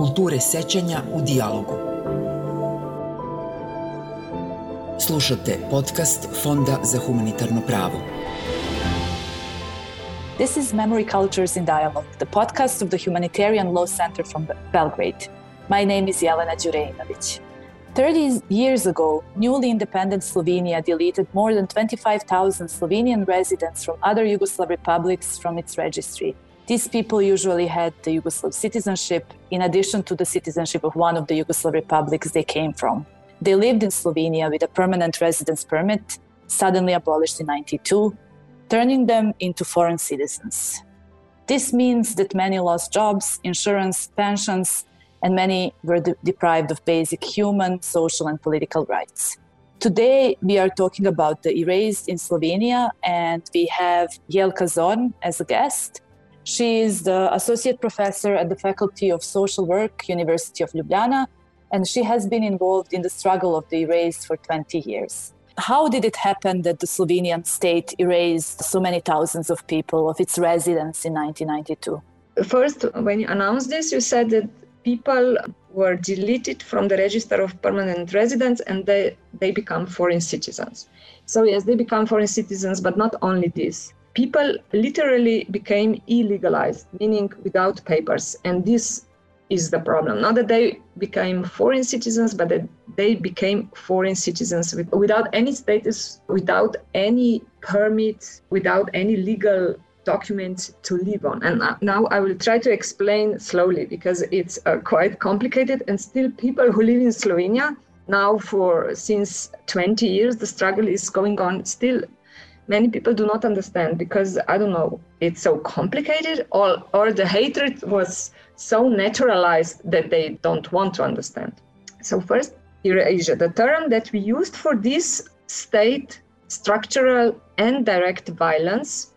kulture sećanja u dijalogu. Slušate podcast Fonda za humanitarno pravo. This is Memory Cultures in Dialogue, the podcast of the Humanitarian Law Center from Belgrade. My name is Jelena Đureinović. 30 years ago, newly independent Slovenia deleted more than 25,000 Slovenian residents from other Yugoslav republics from its registry. These people usually had the Yugoslav citizenship in addition to the citizenship of one of the Yugoslav republics they came from. They lived in Slovenia with a permanent residence permit, suddenly abolished in 92, turning them into foreign citizens. This means that many lost jobs, insurance, pensions, and many were de- deprived of basic human, social, and political rights. Today, we are talking about the erased in Slovenia, and we have Jelka Zorn as a guest. She is the associate professor at the Faculty of Social Work, University of Ljubljana, and she has been involved in the struggle of the erased for 20 years. How did it happen that the Slovenian state erased so many thousands of people, of its residents in 1992? First, when you announced this, you said that people were deleted from the register of permanent residents and they, they become foreign citizens. So, yes, they become foreign citizens, but not only this people literally became illegalized, meaning without papers. And this is the problem. Not that they became foreign citizens, but that they became foreign citizens with, without any status, without any permit, without any legal document to live on. And now I will try to explain slowly because it's uh, quite complicated. And still, people who live in Slovenia now for since 20 years, the struggle is going on still many people do not understand because I don't know, it's so complicated or, or the hatred was so naturalized that they don't want to understand. So, first, erasure, the term that we used for this state structural and direct violence,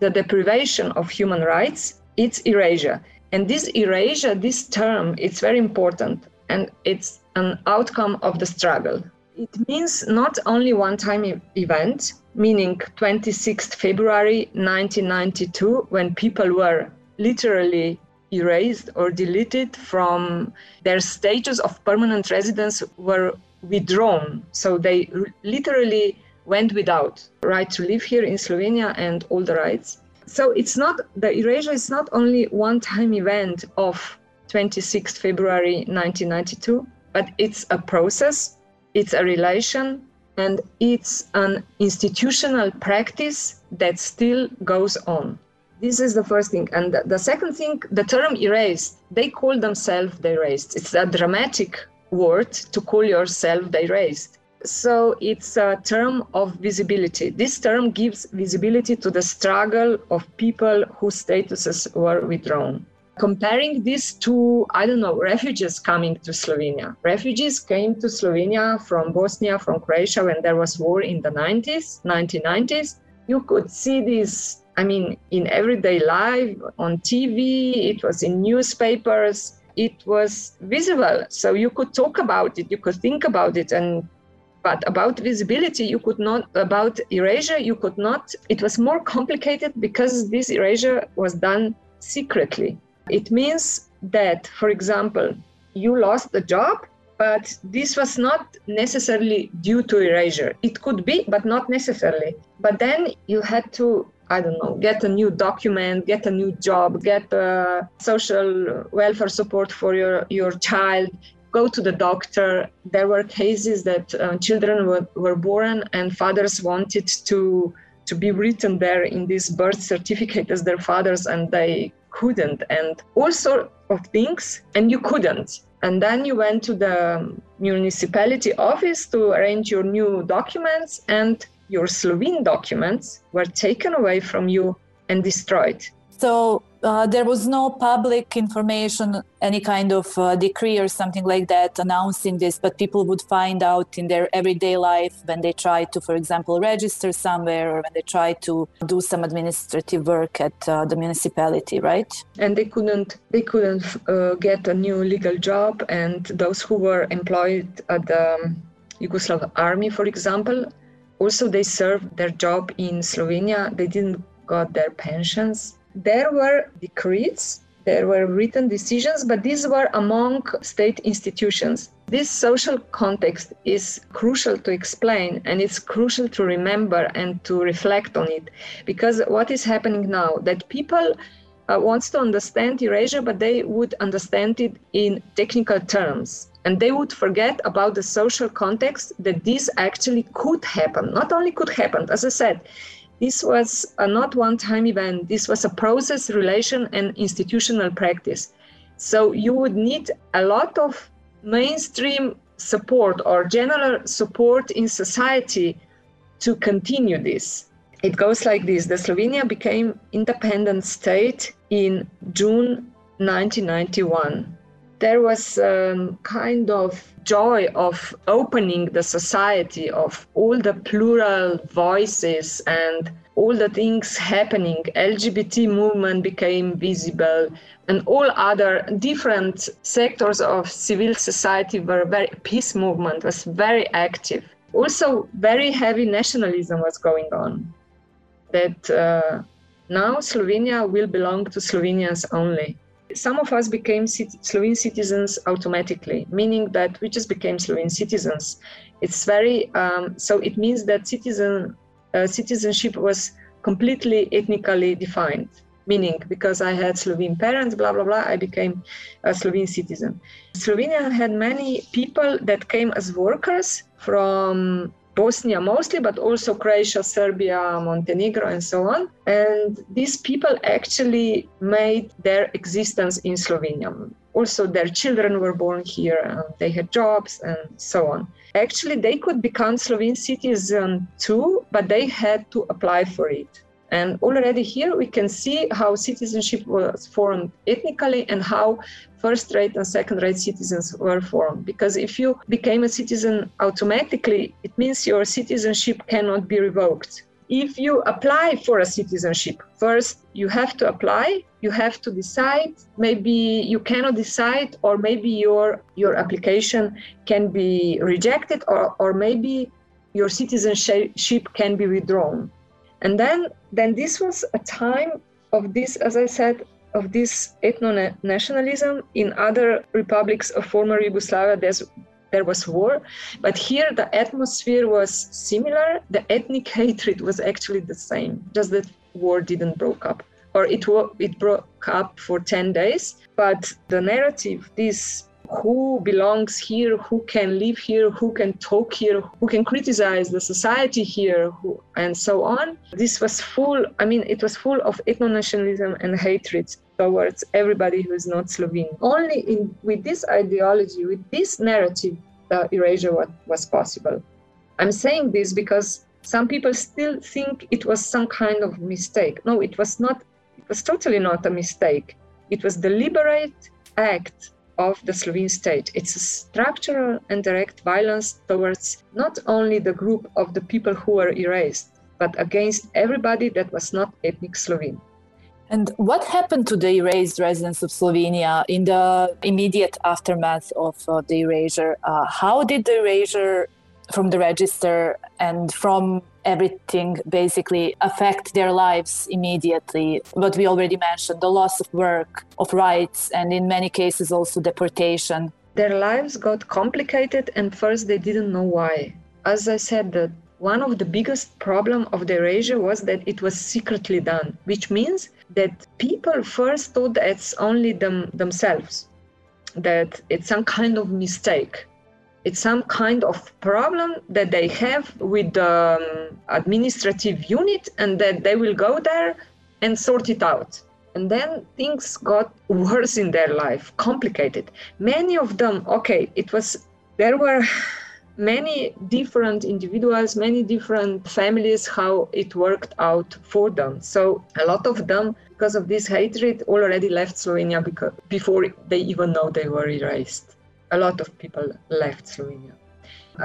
the deprivation of human rights, it's erasure. And this erasure, this term, it's very important and it's an outcome of the struggle. It means not only one time event, meaning 26th February 1992, when people were literally erased or deleted from their status of permanent residence were withdrawn. So they literally went without right to live here in Slovenia and all the rights. So it's not the erasure is not only one time event of 26th February 1992, but it's a process, it's a relation, and it's an institutional practice that still goes on. This is the first thing. And the second thing, the term erased, they call themselves the erased. It's a dramatic word to call yourself the erased. So it's a term of visibility. This term gives visibility to the struggle of people whose statuses were withdrawn comparing this to, I don't know, refugees coming to Slovenia. Refugees came to Slovenia from Bosnia, from Croatia when there was war in the 90s, 1990s. You could see this, I mean, in everyday life, on TV, it was in newspapers, it was visible. So you could talk about it, you could think about it, and but about visibility you could not about erasure you could not it was more complicated because this erasure was done secretly it means that, for example, you lost the job, but this was not necessarily due to erasure. It could be, but not necessarily. But then you had to I don't know, get a new document, get a new job, get a social welfare support for your, your child, go to the doctor. There were cases that uh, children were, were born and fathers wanted to to be written there in this birth certificate as their fathers and they couldn't and all sorts of things and you couldn't. And then you went to the municipality office to arrange your new documents and your Slovene documents were taken away from you and destroyed. So uh, there was no public information, any kind of uh, decree or something like that announcing this, but people would find out in their everyday life when they try to, for example, register somewhere or when they try to do some administrative work at uh, the municipality, right? And they couldn't, they couldn't uh, get a new legal job, and those who were employed at the Yugoslav army, for example, also they served their job in Slovenia. They didn't got their pensions there were decrees there were written decisions, but these were among state institutions. This social context is crucial to explain and it's crucial to remember and to reflect on it. Because what is happening now that people uh, wants to understand erasure, but they would understand it in technical terms. And they would forget about the social context that this actually could happen. Not only could happen as i said this was a not one time event this was a process relation and institutional practice so you would need a lot of mainstream support or general support in society to continue this. It goes like this the Slovenia became independent state in June 1991. There was a um, kind of joy of opening the society of all the plural voices and all the things happening. Lgbt movement became visible and all other different sectors of civil society were very peace movement was very active. Also very heavy nationalism was going on. That uh, now slovenia will belong to slovenians only some of us became Slovene citizens automatically, meaning that we just became Slovene citizens. It's very um, so. It means that citizen uh, citizenship was completely ethnically defined. Meaning, because I had Slovene parents, blah blah blah, I became a Slovene citizen. Slovenia had many people that came as workers from Bosnia mostly, but also Croatia, Serbia, Montenegro, and so on. And these people actually made their existence in Slovenia. Also, their children were born here, they had jobs, and so on. Actually, they could become Slovene citizens too, but they had to apply for it. And already here we can see how citizenship was formed ethnically and how first rate and second rate citizens were formed. Because if you became a citizen automatically, it means your citizenship cannot be revoked. If you apply for a citizenship, first you have to apply, you have to decide, maybe you cannot decide, or maybe your, your application can be rejected, or, or maybe your citizenship can be withdrawn. And then, then this was a time of this, as I said, of this ethno nationalism. In other republics of former Yugoslavia, there's, there was war, but here the atmosphere was similar. The ethnic hatred was actually the same, just that war didn't broke up, or it it broke up for ten days. But the narrative, this who belongs here, who can live here, who can talk here, who can criticize the society here, who, and so on. This was full, I mean, it was full of ethno nationalism and hatred towards everybody who is not Slovene. Only in, with this ideology, with this narrative, the erasure was, was possible. I'm saying this because some people still think it was some kind of mistake. No, it was not, it was totally not a mistake. It was deliberate act of the Slovene state. It's a structural and direct violence towards not only the group of the people who were erased, but against everybody that was not ethnic Slovene. And what happened to the erased residents of Slovenia in the immediate aftermath of uh, the erasure? Uh, how did the erasure from the register and from everything basically affect their lives immediately. What we already mentioned the loss of work, of rights, and in many cases also deportation. Their lives got complicated, and first they didn't know why. As I said, that one of the biggest problem of the erasure was that it was secretly done, which means that people first thought that it's only them themselves, that it's some kind of mistake it's some kind of problem that they have with the um, administrative unit and that they will go there and sort it out. And then things got worse in their life complicated. Many of them okay it was there were many different individuals many different families how it worked out for them. So a lot of them because of this hatred already left slovenia because before they even know they were erased a lot of people left Slovenia.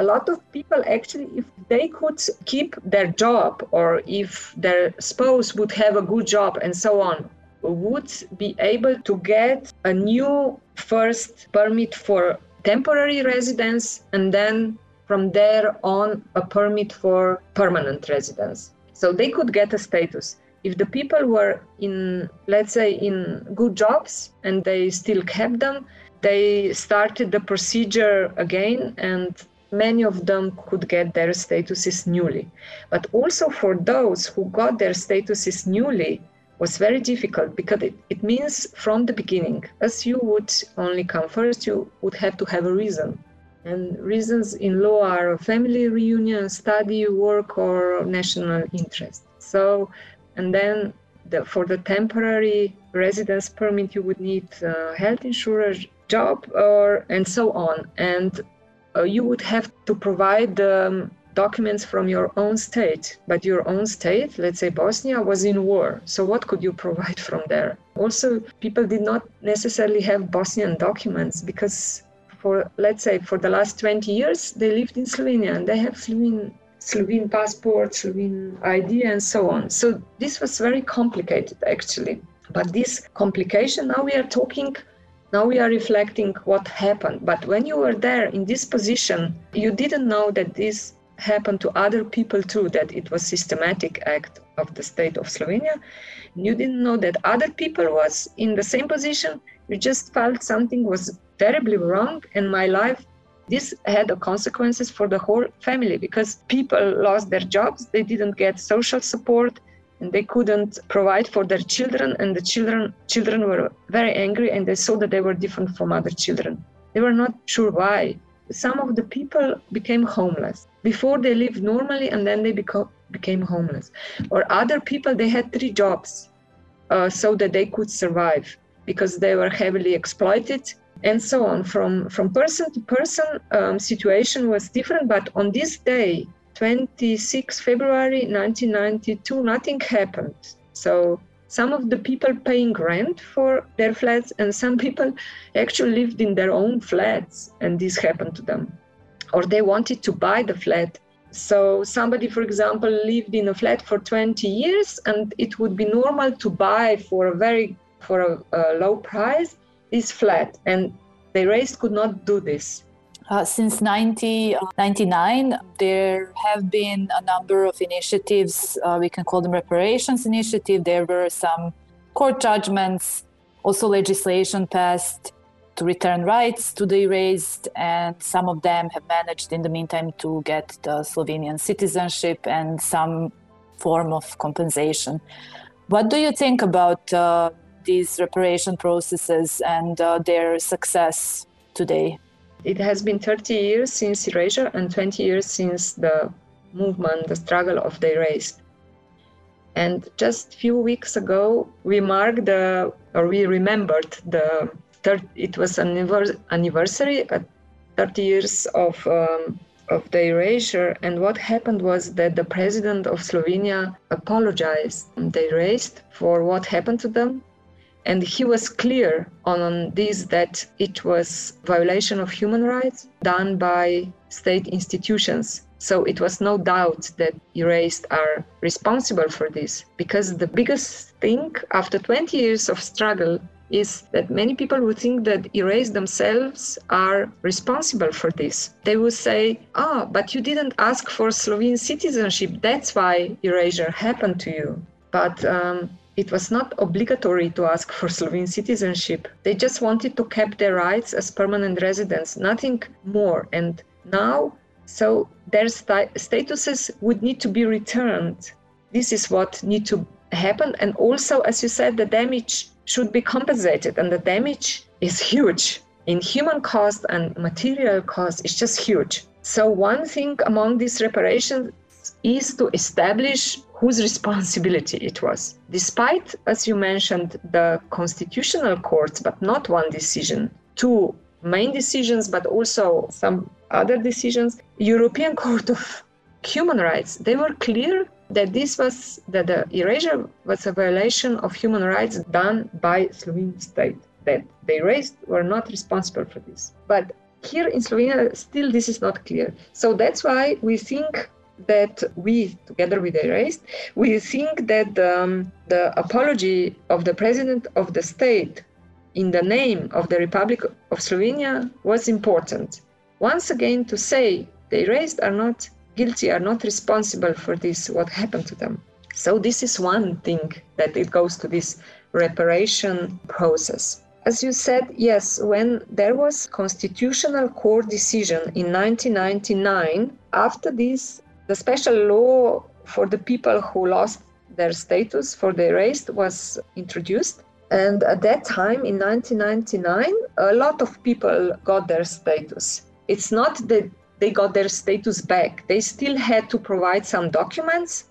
A lot of people actually, if they could keep their job or if their spouse would have a good job and so on, would be able to get a new first permit for temporary residence and then from there on a permit for permanent residence. So they could get a status. if the people were in, let's say, in good jobs and they still kept them, they started the procedure again and many of them could get their statuses newly. But also for those who got their statuses newly was very difficult because it, it means from the beginning, as you would only come first, you would have to have a reason. And reasons in law are family reunion, study, work, or national interest. So, and then the, for the temporary residence permit, you would need uh, health insurance, job, or and so on. And uh, you would have to provide um, documents from your own state. But your own state, let's say Bosnia, was in war. So what could you provide from there? Also, people did not necessarily have Bosnian documents because for let's say for the last 20 years they lived in Slovenia and they have Slovene Slovene passport, Slovene ID, and so on. So this was very complicated actually. But this complication, now we are talking now we are reflecting what happened. But when you were there in this position, you didn't know that this happened to other people too, that it was systematic act of the state of Slovenia. You didn't know that other people was in the same position. You just felt something was terribly wrong in my life. This had consequences for the whole family because people lost their jobs, they didn't get social support, and they couldn't provide for their children and the children children were very angry and they saw that they were different from other children. They were not sure why. Some of the people became homeless. Before they lived normally and then they become, became homeless. Or other people they had three jobs uh, so that they could survive because they were heavily exploited and so on. From from person to person um, situation was different but on this day 26 February 1992, nothing happened. So some of the people paying rent for their flats and some people actually lived in their own flats and this happened to them. Or they wanted to buy the flat. So somebody for example lived in a flat for 20 years and it would be normal to buy for a very for a, a low price this flat. And the erased could not do this uh, since 1999, uh, there have been a number of initiatives. Uh, we can call them reparations initiative. There were some court judgments, also legislation passed to return rights to the erased, and some of them have managed in the meantime to get the Slovenian citizenship and some form of compensation. What do you think about uh, these reparation processes and uh, their success today? It has been 30 years since erasure and 20 years since the movement, the struggle of the erased. And just a few weeks ago, we marked the, or we remembered the, it was an anniversary, at 30 years of, um, of the erasure. And what happened was that the president of Slovenia apologized, and they erased for what happened to them and he was clear on this that it was violation of human rights done by state institutions so it was no doubt that erased are responsible for this because the biggest thing after 20 years of struggle is that many people would think that erased themselves are responsible for this. They would say, ah, oh, but you didn't ask for Slovene citizenship. That's why erasure happened to you. But um, it was not obligatory to ask for Slovene citizenship. They just wanted to keep their rights as permanent residents, nothing more. And now, so their st- statuses would need to be returned. This is what need to happen. And also, as you said, the damage should be compensated, and the damage is huge in human cost and material cost. It's just huge. So one thing among these reparations is to establish whose responsibility it was. Despite, as you mentioned, the constitutional courts, but not one decision, two main decisions, but also some other decisions, European Court of Human Rights, they were clear that this was that the erasure was a violation of human rights done by Slovene state. That the erased were not responsible for this. But here in Slovenia, still this is not clear. So that's why we think that we, together with Erased, we think that um, the apology of the president of the state in the name of the Republic of Slovenia was important. Once again, to say the erased are not guilty, are not responsible for this, what happened to them. So this is one thing that it goes to this reparation process. As you said, yes, when there was constitutional court decision in 1999, after this, the special law for the people who lost their status for the erased was introduced. And at that time, in 1999, a lot of people got their status. It's not that they got their status back, they still had to provide some documents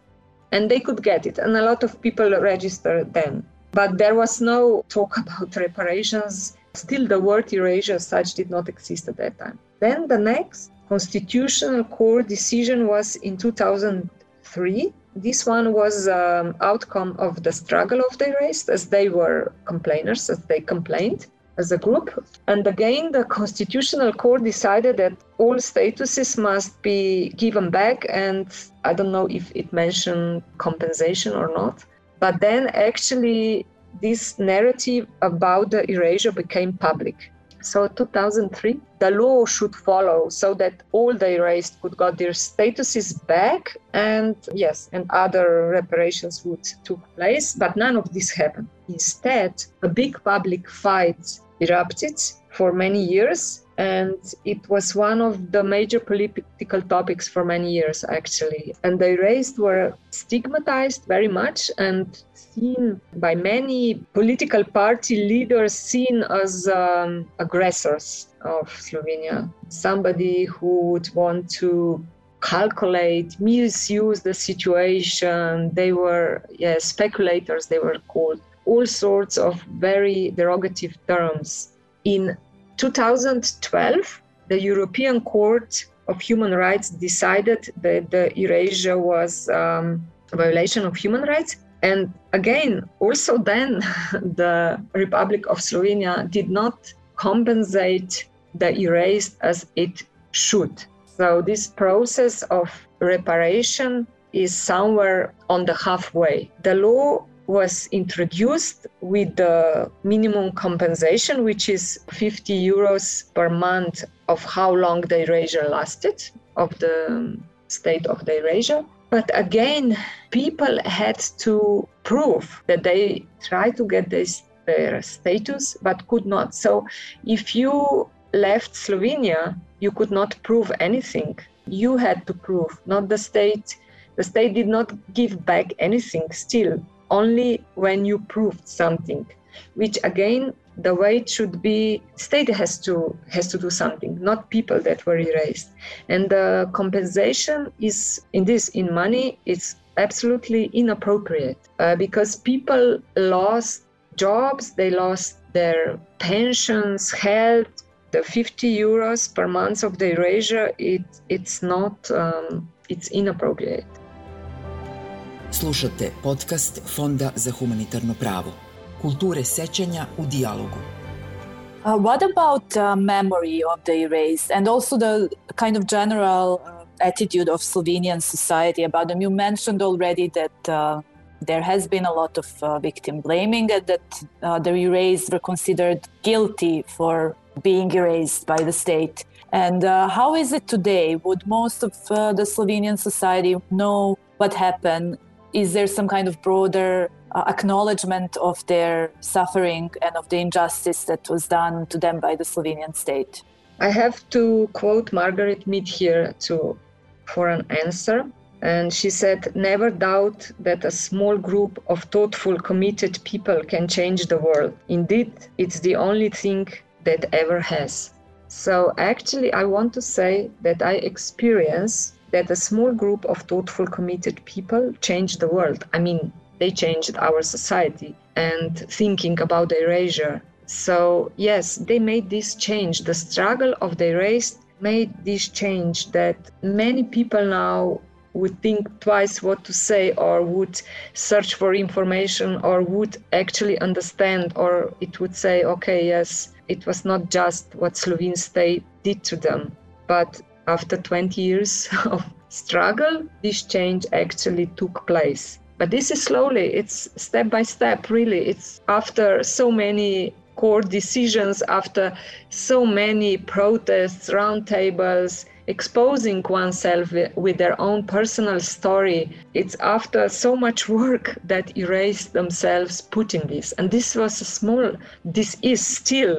and they could get it. And a lot of people registered then. But there was no talk about reparations. Still, the word erasure as such did not exist at that time. Then the next constitutional court decision was in 2003 this one was um, outcome of the struggle of the erased as they were complainers as they complained as a group. And again the constitutional court decided that all statuses must be given back and i don't know if it mentioned compensation or not. But then actually this narrative about the erasure became public so 2003, the law should follow so that all the erased could got their statuses back and yes, and other reparations would took place, but none of this happened. Instead, a big public fight erupted for many years and it was one of the major political topics for many years actually. And the erased were stigmatized very much and seen by many political party leaders seen as um, aggressors of slovenia. Somebody who would want to calculate misuse the situation. They were yeah, speculators they were called. All sorts of very derogative terms in 2012, the European Court of Human Rights decided that the erasure was um, a violation of human rights. And again, also then, the Republic of Slovenia did not compensate the erased as it should. So, this process of reparation is somewhere on the halfway. The law was introduced with the minimum compensation, which is 50 euros per month of how long the erasure lasted of the state of the erasure. But again, people had to prove that they tried to get this their status but could not. So if you left Slovenia, you could not prove anything. You had to prove, not the state. The state did not give back anything still only when you proved something which again the way it should be state has to has to do something not people that were erased. And the compensation is in this in money it's absolutely inappropriate uh, because people lost jobs they lost their pensions health the 50 euros per month of the erasure it it's not um, it's inappropriate Slušate podcast Fonda za humanitarno pravo. Kulture sećanja u dijalogu. Uh, what about uh, memory of the erased and also the kind of general uh, attitude of Slovenian society about them? You mentioned already that uh, there has been a lot of uh, victim blaming and that uh, the erased were considered guilty for being erased by the state. And how is it today? Would most of the Slovenian society know what happened is there some kind of broader uh, acknowledgement of their suffering and of the injustice that was done to them by the Slovenian state? I have to quote Margaret Mead here to, for an answer. And she said, Never doubt that a small group of thoughtful, committed people can change the world. Indeed, it's the only thing that ever has. So, actually, I want to say that I experience that a small group of thoughtful, committed people changed the world. I mean, they changed our society and thinking about erasure. So, yes, they made this change. The struggle of the erased made this change that many people now would think twice what to say or would search for information or would actually understand or it would say okay yes it was not just what slovene state did to them but after 20 years of struggle, this change actually took place. But this is slowly, it's step by step, really. It's after so many court decisions, after so many protests, roundtables, exposing oneself with their own personal story. It's after so much work that erased themselves putting this. And this was a small, this is still,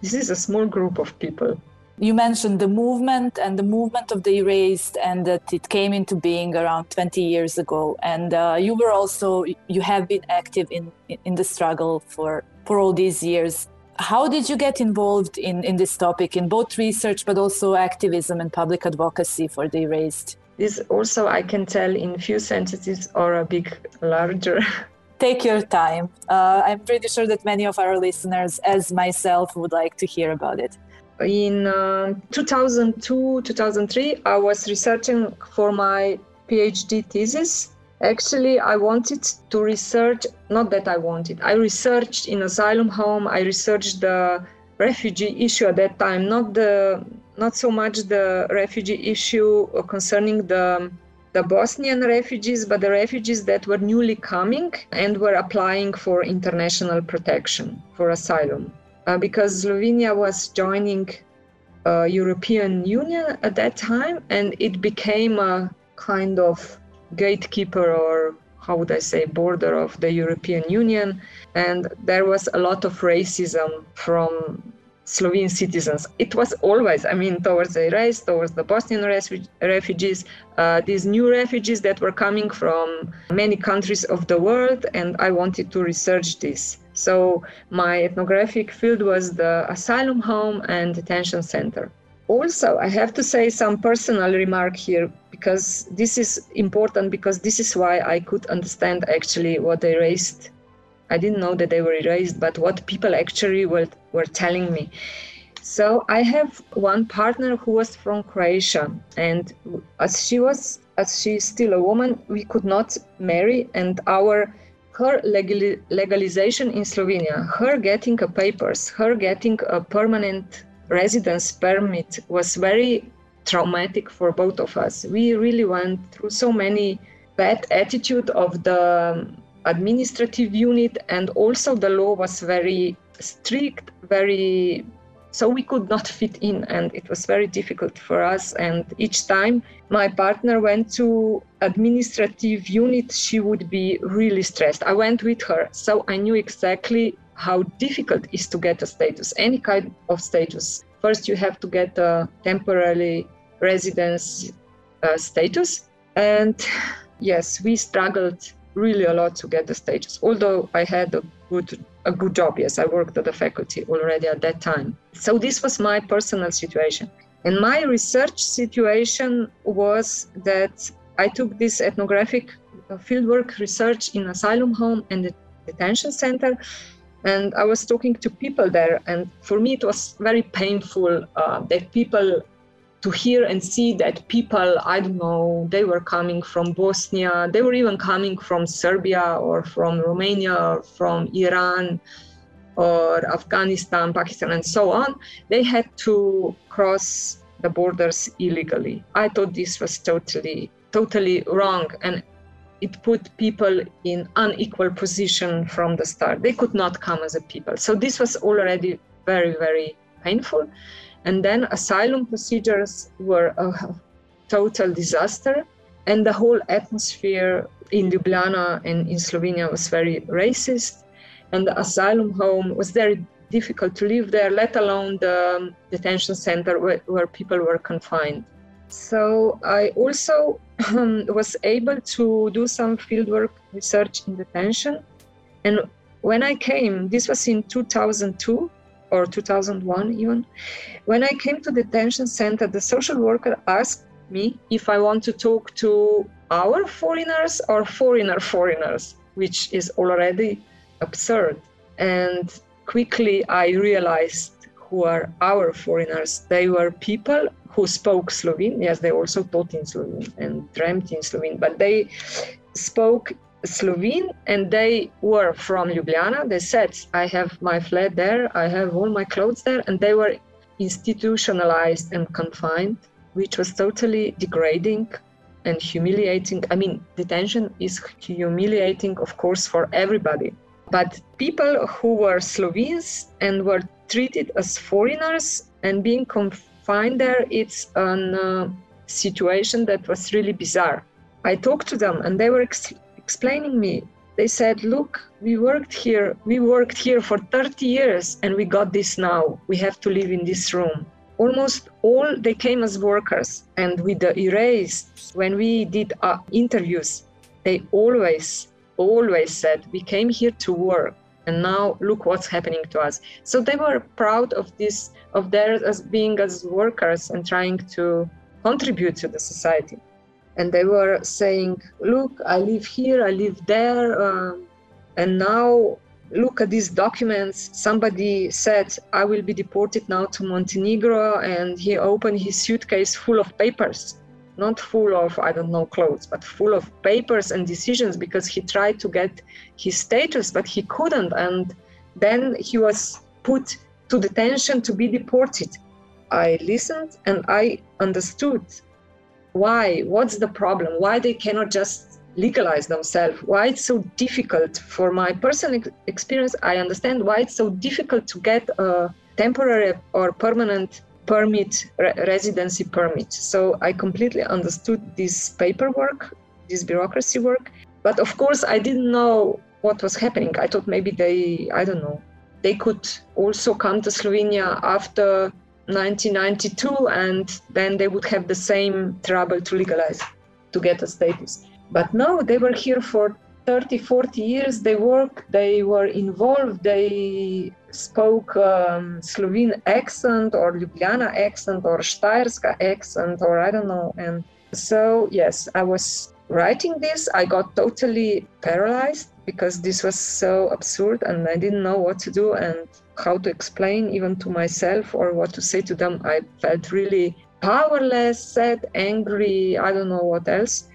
this is a small group of people. You mentioned the movement and the movement of the erased, and that it came into being around 20 years ago. And uh, you were also, you have been active in, in the struggle for, for all these years. How did you get involved in, in this topic in both research but also activism and public advocacy for the erased? This also i can tell in few sentences or a big larger. Take your time. Uh, i'm pretty sure that many of our listeners as myself would like to hear about it in uh, 2002 2003 i was researching for my phd thesis Actually, I wanted to research, not that I wanted, I researched in asylum home, I researched the refugee issue at that time, not the not so much the refugee issue concerning the the Bosnian refugees, but the refugees that were newly coming and were applying for international protection for asylum. Uh, because Slovenia was joining uh, European Union at that time, and it became a kind of gatekeeper or how would I say, border of the European Union. And there was a lot of racism from Slovene citizens. It was always, I mean, towards the race, towards the Bosnian refugees, uh, these new refugees that were coming from many countries of the world, and I wanted to research this. So my ethnographic field was the asylum home and detention center. Also, I have to say some personal remark here because this is important because this is why I could understand actually what the erased. I didn't know that they were erased, but what people actually were, were telling me. So I have one partner who was from Croatia, and as she was, as she's still a woman, we could not marry, and our her legal, legalization in Slovenia, her getting a papers, her getting a permanent residence permit was very traumatic for both of us. We really went through so many bad attitude of the administrative unit and also the law was very strict, very so we could not fit in and it was very difficult for us and each time my partner went to administrative unit she would be really stressed i went with her so i knew exactly how difficult it is to get a status, any kind of status. First, you have to get a temporary residence uh, status. And yes, we struggled really a lot to get the status, although I had a good a good job. Yes, I worked at the faculty already at that time. So this was my personal situation. And my research situation was that I took this ethnographic uh, fieldwork research in asylum home and the detention center and i was talking to people there and for me it was very painful uh, that people to hear and see that people i don't know they were coming from bosnia they were even coming from serbia or from romania or from iran or afghanistan pakistan and so on they had to cross the borders illegally i thought this was totally totally wrong and it put people in unequal position from the start. They could not come as a people. So this was already very, very painful. And then asylum procedures were a total disaster. And the whole atmosphere in Ljubljana and in Slovenia was very racist. And the asylum home was very difficult to live there, let alone the detention center where, where people were confined. So I also um, was able to do some fieldwork research in detention. And when I came, this was in 2002 or 2001 even, when I came to the detention center, the social worker asked me if I want to talk to our foreigners or foreigner foreigners, which is already absurd. And quickly I realized who are our foreigners. They were people who spoke Slovene. Yes, they also taught in Slovene and dreamt in Slovene, but they spoke Slovene and they were from Ljubljana. They said, I have my flat there, I have all my clothes there, and they were institutionalized and confined, which was totally degrading and humiliating. I mean, detention is humiliating, of course, for everybody. But people who were Slovenes and were treated as foreigners and being confined there, it's a uh, situation that was really bizarre. I talked to them and they were ex- explaining me. They said, "Look, we worked here. We worked here for 30 years, and we got this now. We have to live in this room." Almost all they came as workers, and with the erased. When we did our uh, interviews, they always, always said, "We came here to work." and now look what's happening to us so they were proud of this of theirs as being as workers and trying to contribute to the society and they were saying look i live here i live there uh, and now look at these documents. Somebody said i will be deported now to montenegro and he opened his suitcase full of papers. Not full of i don't know clothes but full of papers and decisions because he tried to get his status but he couldn't. And then he was put to detention to be deported. I listened and i understood why what's the problem? Why they cannot just legalize themselves? Why it's so difficult for my personal experience i understand why it's so difficult to get a temporary or permanent permit re- residency permit. So i completely understood this paperwork this bureaucracy work. But of course i didn't know what was happening. I thought maybe they i don't know they could also come to slovenia after 1992 and then they would have the same trouble to legalize to get a status. But no they were here for 30 40 years. They worked they were involved they spoke um, slovene accent or ljubljana accent or štajerska accent or i don't know. And so yes i was writing this. I got totally paralyzed because this was so absurd and i didn't know what to do and how to explain even to myself or what to say to them. I felt really powerless, sad, angry, I don't know what else.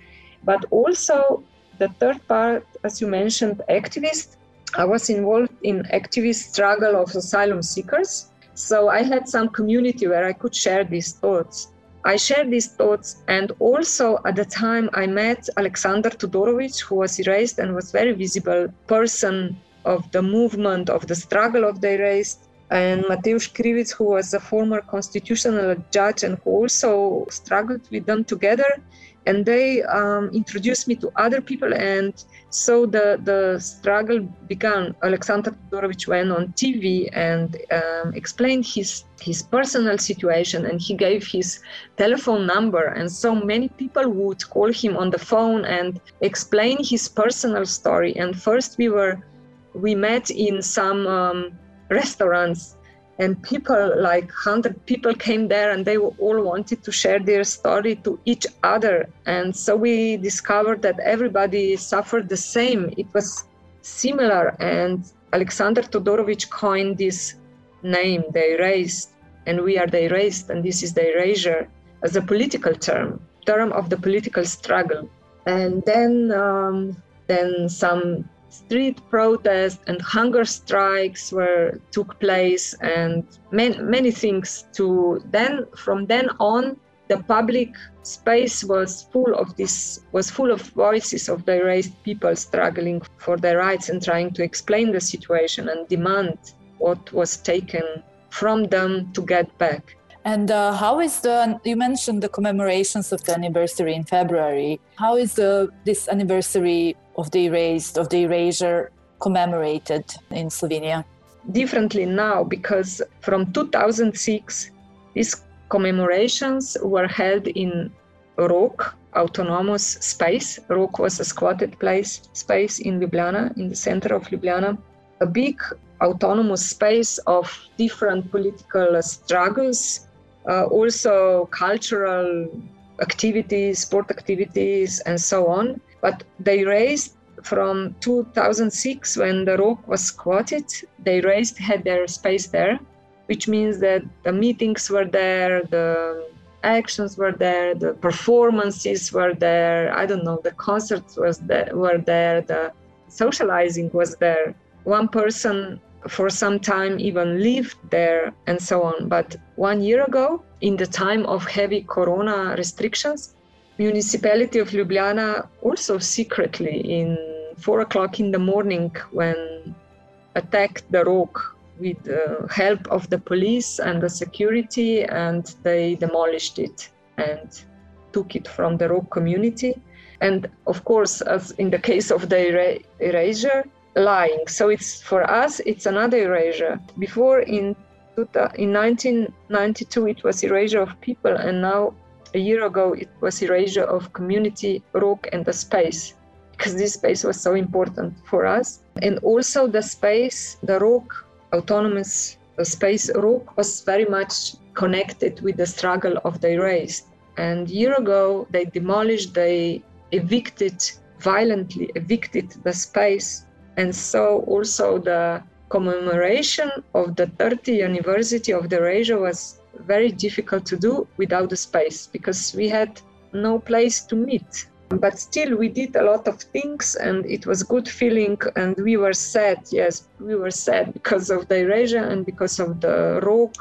But also, the third part, as you mentioned, activist. I was involved in activist struggle of asylum seekers. So I had some community where I could share these thoughts. I shared these thoughts, and also at the time I met Alexander Todorovic, who was erased and was very visible person of the movement, of the struggle of the erased, and Matevž Krivic, who was a former constitutional judge and who also struggled with them together. And they um, introduced me to other people, and so the, the struggle began. Alexander Todorovic went on TV and um, explained his his personal situation, and he gave his telephone number. And so many people would call him on the phone and explain his personal story. And first, we were we met in some um, restaurants and people like 100 people came there and they all wanted to share their story to each other. And so we discovered that everybody suffered the same. It was similar. And alexander todorovich coined this name the erased and we are the erased and this is the erasure as a political term term of the political struggle. And then um, then some street protests and hunger strikes were took place and many, many things to then from then on the public space was full of this was full of voices of the erased people struggling for their rights and trying to explain the situation and demand what was taken from them to get back and uh, how is the you mentioned the commemorations of the anniversary in february how is the this anniversary of the erased, of the erasure commemorated in Slovenia? Differently now, because from 2006, these commemorations were held in Rog, autonomous space. Rog was a squatted place space in Ljubljana, in the center of Ljubljana. A big autonomous space of different political struggles, Uh, also cultural activities, sport activities, and so on. But the erased from 2006 when the Rog was squatted, the erased had their space there, which means that the meetings were there, the actions were there, the performances were there. I don't know, the concerts was there, were there, the socializing was there. One person for some time even lived there and so on. But one year ago, in the time of heavy corona restrictions, municipality of Ljubljana also secretly in four o'clock in the morning when attacked the Rog with the help of the police and the security, and they demolished it and took it from the Rog community. And of course, as in the case of the erasure, lying. So it's for us, it's another erasure. Before in in 1992, it was erasure of people, and now a year ago, it was erasure of community, Rog, and the space because this space was so important for us. And also the space, the Rog, autonomous space Rog was very much connected with the struggle of the erased. And year ago, they demolished, they evicted, violently evicted the space. And so also the commemoration of the 30th anniversary of the erasure was very difficult to do without the space because we had no place to meet. But still we did a lot of things and it was good feeling and we were sad yes we were sad because of the erasure and because of the Rog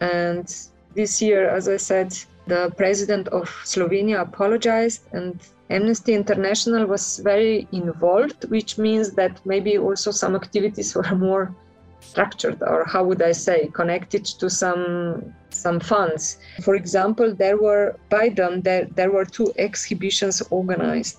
and this year as i said the president of slovenia apologized and amnesty international was very involved which means that maybe also some activities were more structured or how would i say connected to some some funds. For example there were by them there, there were two exhibitions organized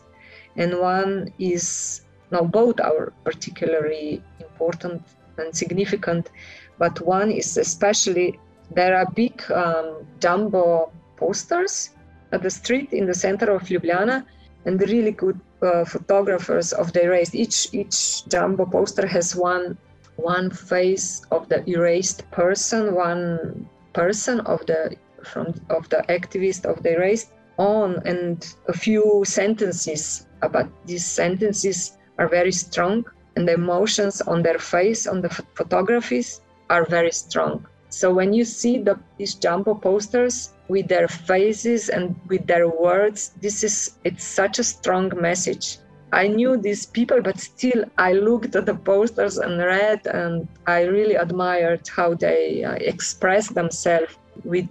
and one is now both are particularly important and significant but one is especially there are big um, jumbo posters at the street in the center of ljubljana and the really good uh, photographers of the erased each each jumbo poster has one one face of the erased person, one person of the from of the activist of the erased on, and a few sentences. But these sentences are very strong, and the emotions on their face on the photographies are very strong. So when you see the, these jumbo posters with their faces and with their words, this is it's such a strong message I knew these people, but still I looked at the posters and read, and I really admired how they uh, express themselves with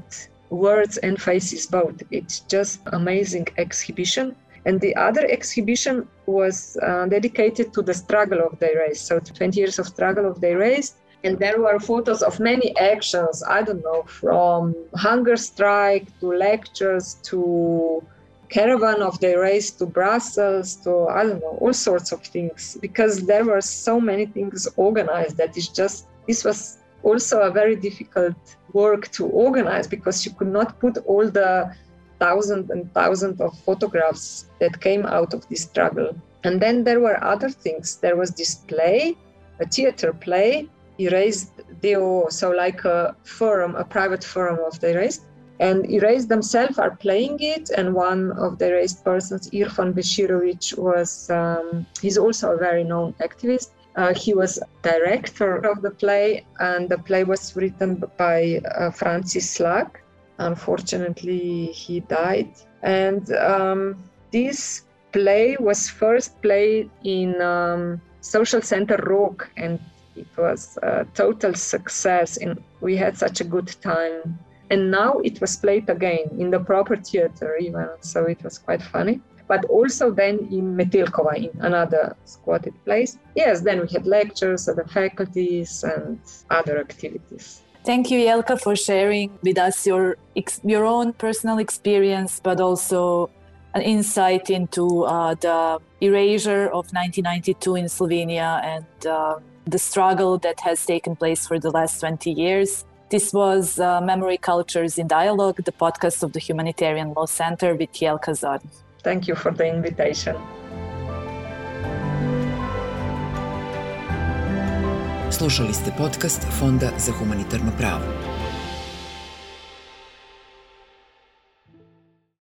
words and faces both. It's just amazing exhibition. And the other exhibition was uh, dedicated to the struggle of the erased. So 20 years of struggle of the erased. And there were photos of many actions, I don't know, from hunger strike to lectures to caravan of the erased to Brussels to I don't know all sorts of things because there were so many things organized that is just this was also a very difficult work to organize because you could not put all the thousands and thousands of photographs that came out of this struggle. And then there were other things. There was this play, a theater play, Erased Deo, so like a forum, a private forum of the Erased and Erased themselves are playing it. And one of the Erased persons, Irfan Beširović, was um, he's also a very known activist. Uh, he was director of the play, and the play was written by uh, Francis Slak. Unfortunately, he died. And um, this play was first played in um, Social Center Rog, and it was a total success. And we had such a good time. And now it was played again in the proper theater even so it was quite funny. But also then in Metelkova in another squatted place. Yes then we had lectures at the faculties and other activities. Thank you, Jelka, for sharing with us your your own personal experience, but also an insight into uh, the erasure of 1992 in Slovenia and uh, the struggle that has taken place for the last 20 years. This was uh, Memory Cultures in Dialogue, the podcast of the Humanitarian Law Center with Jelka Zorn. Thank you for the invitation. Slušali ste podcast Fonda za humanitarno pravo.